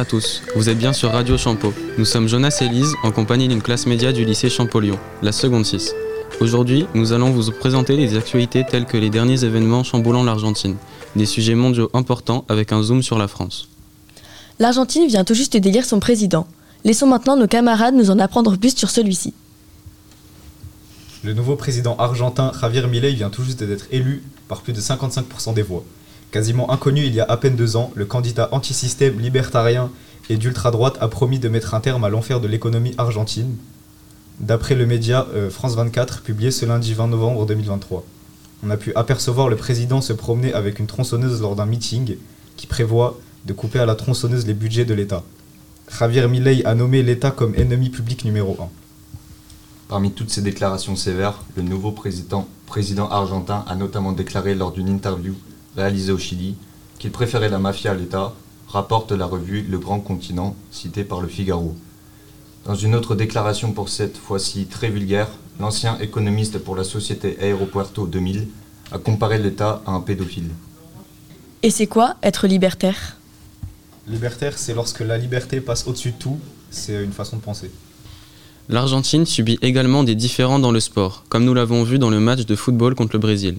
Bonjour à tous, vous êtes bien sur Radio Champeau. Nous sommes Jonas et Lise en compagnie d'une classe média du lycée Champollion, la seconde 6. Aujourd'hui, nous allons vous présenter les actualités telles que les derniers événements chamboulant l'Argentine, des sujets mondiaux importants avec un zoom sur la France. L'Argentine vient tout juste d'élire son président. Laissons maintenant nos camarades nous en apprendre plus sur celui-ci. Le nouveau président argentin Javier Milei vient tout juste d'être élu par plus de 55% des voix. Quasiment inconnu il y a à peine deux ans, le candidat anti-système libertarien et d'ultra-droite a promis de mettre un terme à l'enfer de l'économie argentine, d'après le média euh, France 24 publié ce lundi 20 novembre 2023. On a pu apercevoir le président se promener avec une tronçonneuse lors d'un meeting qui prévoit de couper à la tronçonneuse les budgets de l'État. Javier Milei a nommé l'État comme ennemi public numéro 1. Parmi toutes ces déclarations sévères, le nouveau président, président argentin a notamment déclaré lors d'une interview réalisée au Chili qu'il préférait la mafia à l'État, rapporte la revue Le Grand Continent, citée par le Figaro. Dans une autre déclaration pour cette fois-ci très vulgaire, l'ancien économiste pour la société Aeropuerto 2000 a comparé l'État à un pédophile. Et c'est quoi être libertaire? Libertaire, c'est lorsque la liberté passe au-dessus de tout, c'est une façon de penser. L'Argentine subit également des différends dans le sport, comme nous l'avons vu dans le match de football contre le Brésil.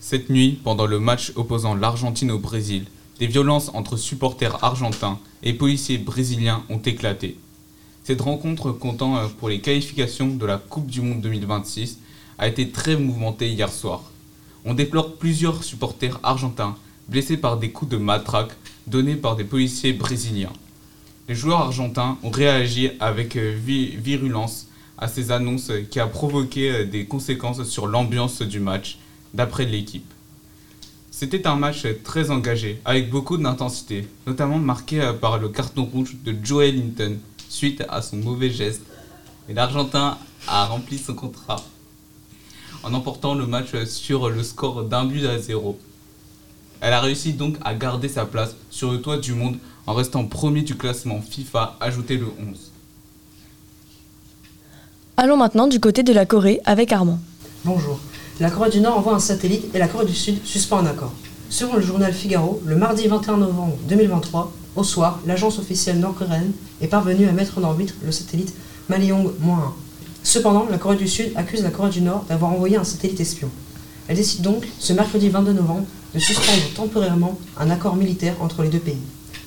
Cette nuit, pendant le match opposant l'Argentine au Brésil, des violences entre supporters argentins et policiers brésiliens ont éclaté. Cette rencontre comptant euh, pour les qualifications de la Coupe du Monde 2026 a été très mouvementée hier soir. On déplore plusieurs supporters argentins blessés par des coups de matraque donnés par des policiers brésiliens. Les joueurs argentins ont réagi avec euh, virulence à ces annonces qui a provoqué euh, des conséquences sur l'ambiance du match, d'après l'équipe. C'était un match très engagé, avec beaucoup d'intensité, notamment marqué par le carton rouge de Joel Linton, suite à son mauvais geste. Et l'Argentin a rempli son contrat en emportant le match sur le score d'un but à zéro. Elle a réussi donc à garder sa place sur le toit du monde en restant premier du classement FIFA, ajouté le 11. Allons maintenant du côté de la Corée avec Armand. Bonjour. La Corée du Nord envoie un satellite et la Corée du Sud suspend un accord. Selon le journal Figaro, le mardi 21 novembre 2023, au soir, l'agence officielle nord-coréenne est parvenue à mettre en orbite le satellite Maliong-1. Cependant, la Corée du Sud accuse la Corée du Nord d'avoir envoyé un satellite espion. Elle décide donc, ce mercredi 22 novembre, de suspendre temporairement un accord militaire entre les deux pays.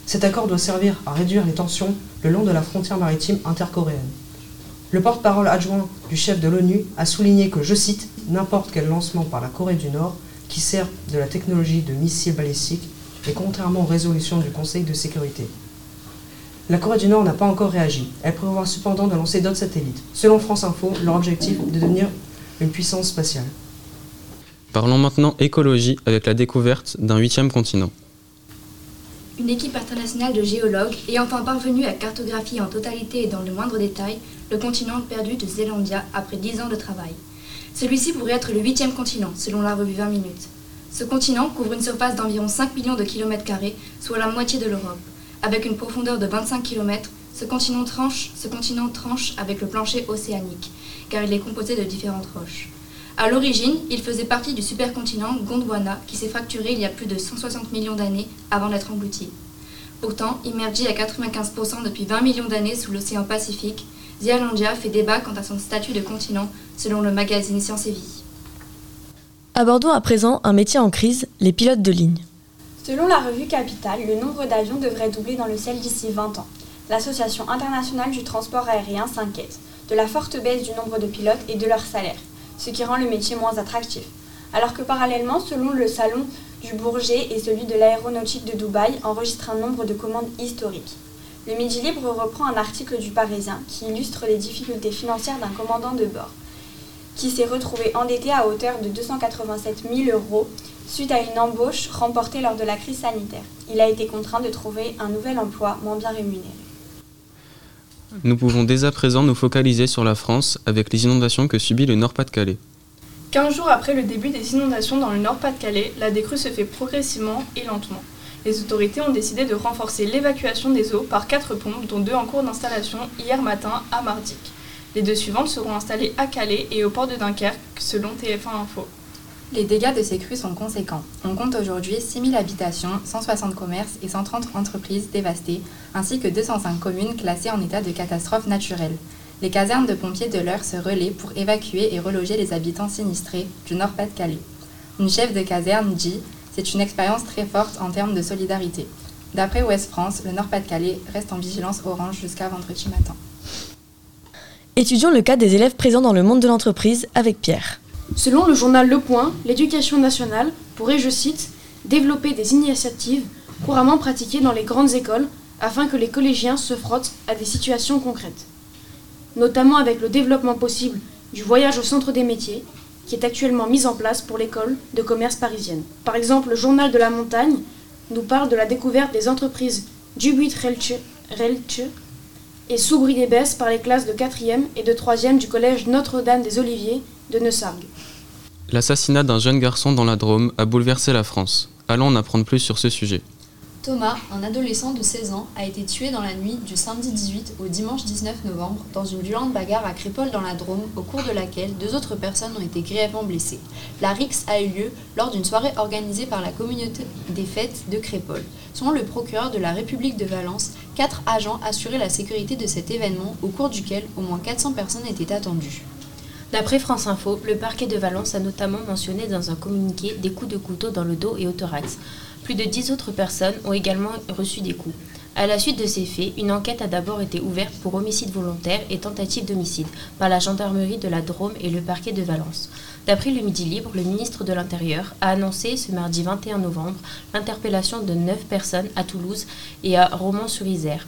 Cet accord doit servir à réduire les tensions le long de la frontière maritime intercoréenne. Le porte-parole adjoint du chef de l'ONU a souligné que, je cite, n'importe quel lancement par la Corée du Nord qui sert de la technologie de missiles balistiques et contrairement aux résolutions du Conseil de sécurité. La Corée du Nord n'a pas encore réagi. Elle prévoit cependant de lancer d'autres satellites. Selon France Info, leur objectif est de devenir une puissance spatiale. Parlons maintenant écologie avec la découverte d'un huitième continent. Une équipe internationale de géologues est enfin parvenue à cartographier en totalité et dans le moindre détail le continent perdu de Zélandia après dix ans de travail. Celui-ci pourrait être le huitième continent, selon la revue 20 minutes. Ce continent couvre une surface d'environ 5 millions de kilomètres carrés, soit la moitié de l'Europe. Avec une profondeur de 25 km, ce ce continent tranche avec le plancher océanique, car il est composé de différentes roches. À l'origine, il faisait partie du supercontinent Gondwana qui s'est fracturé il y a plus de 160 millions d'années avant d'être englouti. Pourtant, immergé à 95% depuis 20 millions d'années sous l'océan Pacifique, Zélandia fait débat quant à son statut de continent selon le magazine Science et Vie. Abordons à présent un métier en crise, les pilotes de ligne. Selon la revue Capital, le nombre d'avions devrait doubler dans le ciel d'ici 20 ans. L'Association internationale du transport aérien s'inquiète de la forte baisse du nombre de pilotes et de leur salaire, ce qui rend le métier moins attractif. Alors que parallèlement, selon le salon du Bourget et celui de l'aéronautique de Dubaï, enregistre un nombre de commandes historiques. Le Midi Libre reprend un article du Parisien qui illustre les difficultés financières d'un commandant de bord qui s'est retrouvé endetté à hauteur de 287 000 euros suite à une embauche remportée lors de la crise sanitaire. Il a été contraint de trouver un nouvel emploi moins bien rémunéré. Nous pouvons dès à présent nous focaliser sur la France avec les inondations que subit le Nord-Pas-de-Calais. 15 jours après le début des inondations dans le Nord-Pas-de-Calais, la décrue se fait progressivement et lentement. Les autorités ont décidé de renforcer l'évacuation des eaux par quatre pompes, dont deux en cours d'installation hier matin à Mardic. Les deux suivantes seront installées à Calais et au port de Dunkerque, selon TF1 Info. Les dégâts de ces crues sont conséquents. On compte aujourd'hui 6000 habitations, 160 commerces et 130 entreprises dévastées, ainsi que 205 communes classées en état de catastrophe naturelle. Les casernes de pompiers de l'Eure se relaient pour évacuer et reloger les habitants sinistrés du Nord-Pas-de-Calais. Une chef de caserne dit C'est une expérience très forte en termes de solidarité. D'après Ouest France, le Nord-Pas-de-Calais reste en vigilance orange jusqu'à vendredi matin. Étudions le cas des élèves présents dans le monde de l'entreprise avec Pierre. Selon le journal Le Point, l'éducation nationale pourrait, je cite, développer des initiatives couramment pratiquées dans les grandes écoles afin que les collégiens se frottent à des situations concrètes, notamment avec le développement possible du voyage au centre des métiers, qui est actuellement mis en place pour l'école de commerce parisienne. Par exemple, le journal de la montagne nous parle de la découverte des entreprises Dubuit-Relche et Soubry-des-Besses par les classes de 4e et de 3e du collège Notre-Dame des Oliviers de Neussargues. L'assassinat d'un jeune garçon dans la Drôme a bouleversé la France. Allons en apprendre plus sur ce sujet. Thomas, un adolescent de 16 ans, a été tué dans la nuit du samedi 18 au dimanche 19 novembre dans une violente bagarre à Crépole dans la Drôme, au cours de laquelle deux autres personnes ont été grièvement blessées. La rixe a eu lieu lors d'une soirée organisée par la communauté des fêtes de Crépole. Selon le procureur de la République de Valence, quatre agents assuraient la sécurité de cet événement au cours duquel au moins 400 personnes étaient attendues. D'après France Info, le parquet de Valence a notamment mentionné dans un communiqué des coups de couteau dans le dos et au thorax. Plus de dix autres personnes ont également reçu des coups. À la suite de ces faits, une enquête a d'abord été ouverte pour homicide volontaire et tentative d'homicide par la gendarmerie de la Drôme et le parquet de Valence. D'après le Midi Libre, le ministre de l'Intérieur a annoncé ce mardi 21 novembre l'interpellation de neuf personnes à Toulouse et à Romans-sur-Isère.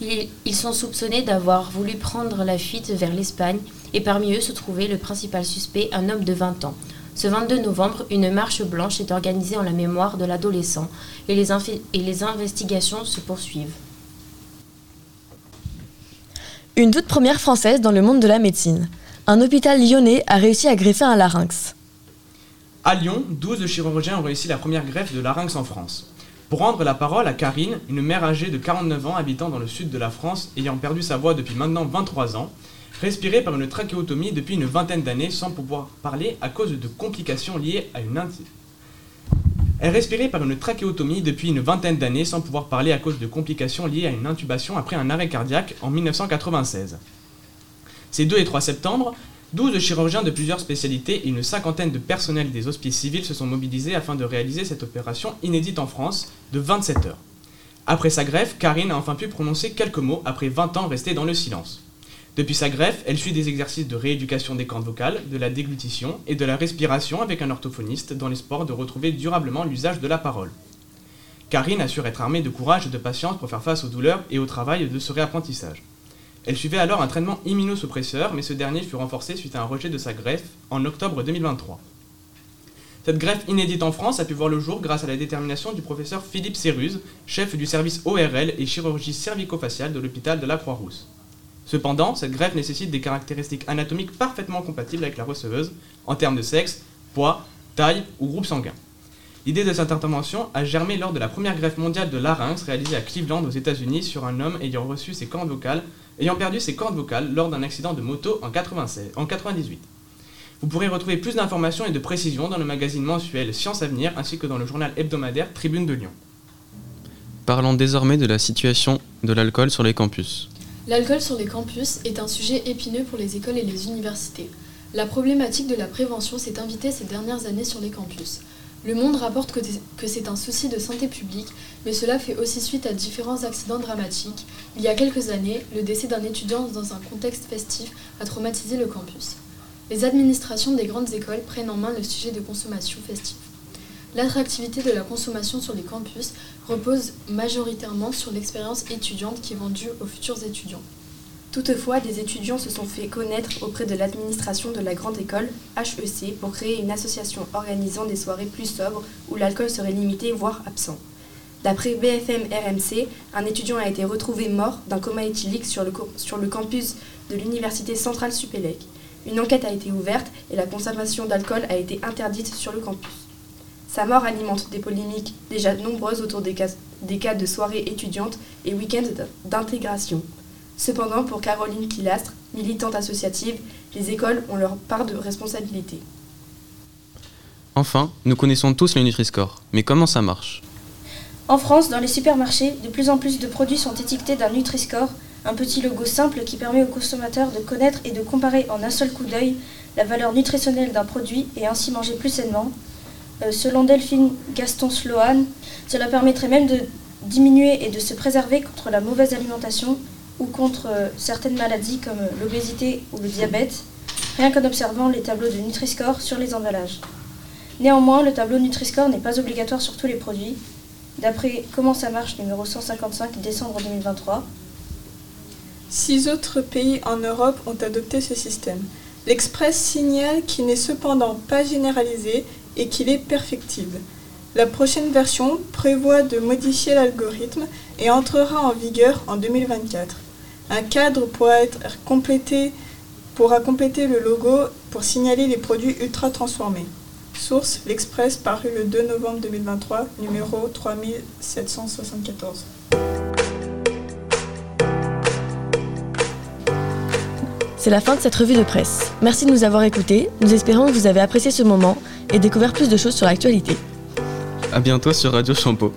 Ils sont soupçonnés d'avoir voulu prendre la fuite vers l'Espagne et parmi eux se trouvait le principal suspect, un homme de 20 ans. Ce 22 novembre, une marche blanche est organisée en la mémoire de l'adolescent et les, et les investigations se poursuivent. Une toute première française dans le monde de la médecine. Un hôpital lyonnais a réussi à greffer un larynx. À Lyon, 12 chirurgiens ont réussi la première greffe de larynx en France. Pour rendre la parole à Karine, une mère âgée de 49 ans habitant dans le sud de la France, ayant perdu sa voix depuis maintenant 23 ans, respirer par une trachéotomie depuis une vingtaine d'années sans pouvoir parler à cause de complications liées à une Elle respirait par une trachéotomie depuis une vingtaine d'années sans pouvoir parler à cause de complications liées à une intubation après un arrêt cardiaque en 1996. Ces 2 et 3 septembre, 12 chirurgiens de plusieurs spécialités et une cinquantaine de personnels des hospices civils se sont mobilisés afin de réaliser cette opération inédite en France de 27 heures. Après sa greffe, Karine a enfin pu prononcer quelques mots après 20 ans restés dans le silence. Depuis sa greffe, elle suit des exercices de rééducation des cordes vocales, de la déglutition et de la respiration avec un orthophoniste dans l'espoir de retrouver durablement l'usage de la parole. Karine assure être armée de courage et de patience pour faire face aux douleurs et au travail de ce réapprentissage. Elle suivait alors un traitement immunosuppresseur, mais ce dernier fut renforcé suite à un rejet de sa greffe en octobre 2023. Cette greffe inédite en France a pu voir le jour grâce à la détermination du professeur Philippe Séruse, chef du service ORL et chirurgie cervico-faciale de l'hôpital de la Croix-Rousse. Cependant, cette greffe nécessite des caractéristiques anatomiques parfaitement compatibles avec la receveuse en termes de sexe, poids, taille ou groupe sanguin. L'idée de cette intervention a germé lors de la première greffe mondiale de larynx réalisée à Cleveland aux États-Unis sur un homme ayant reçu ses cordes vocales, ayant perdu ses cordes vocales lors d'un accident de moto en, 96, en 98. Vous pourrez retrouver plus d'informations et de précisions dans le magazine mensuel Science Avenir ainsi que dans le journal hebdomadaire Tribune de Lyon. Parlons désormais de la situation de l'alcool sur les campus. L'alcool sur les campus est un sujet épineux pour les écoles et les universités. La problématique de la prévention s'est invitée ces dernières années sur les campus. Le Monde rapporte que c'est un souci de santé publique, mais cela fait aussi suite à différents accidents dramatiques. Il y a quelques années, le décès d'un étudiant dans un contexte festif a traumatisé le campus. Les administrations des grandes écoles prennent en main le sujet de consommation festive. L'attractivité de la consommation sur les campus repose majoritairement sur l'expérience étudiante qui est vendue aux futurs étudiants. Toutefois, des étudiants se sont fait connaître auprès de l'administration de la grande école, HEC, pour créer une association organisant des soirées plus sobres où l'alcool serait limité, voire absent. D'après BFM RMC, un étudiant a été retrouvé mort d'un coma éthylique sur le, sur le campus de l'université centrale Supélec. Une enquête a été ouverte et la consommation d'alcool a été interdite sur le campus. Sa mort alimente des polémiques déjà nombreuses autour des cas, de soirées étudiantes et week-ends d'intégration. Cependant, pour Caroline Pilastre, militante associative, les écoles ont leur part de responsabilité. Enfin, nous connaissons tous le Nutri-Score, mais comment ça marche? En France, dans les supermarchés, de plus en plus de produits sont étiquetés d'un Nutri-Score, un petit logo simple qui permet aux consommateurs de connaître et de comparer en un seul coup d'œil la valeur nutritionnelle d'un produit et ainsi manger plus sainement. Euh, selon Delphine Gaston Sloan, cela permettrait même de diminuer et de se préserver contre la mauvaise alimentation ou contre euh, certaines maladies comme l'obésité ou le diabète, rien qu'en observant les tableaux de Nutri-Score sur les emballages. Néanmoins, le tableau Nutri-Score n'est pas obligatoire sur tous les produits. D'après Comment ça marche numéro 155 décembre 2023, Six autres pays en Europe ont adopté ce système. L'Express signale qu'il n'est cependant pas généralisé et qu'il est perfectible. La prochaine version prévoit de modifier l'algorithme et entrera en vigueur en 2024. Un cadre pourra être complété compléter le logo pour signaler les produits ultra transformés. Source L'Express paru le 2 novembre 2023, numéro 3774. C'est la fin de cette revue de presse. Merci de nous avoir écoutés. Nous espérons que vous avez apprécié ce moment et découvert plus de choses sur l'actualité. A bientôt sur Radio Champeau.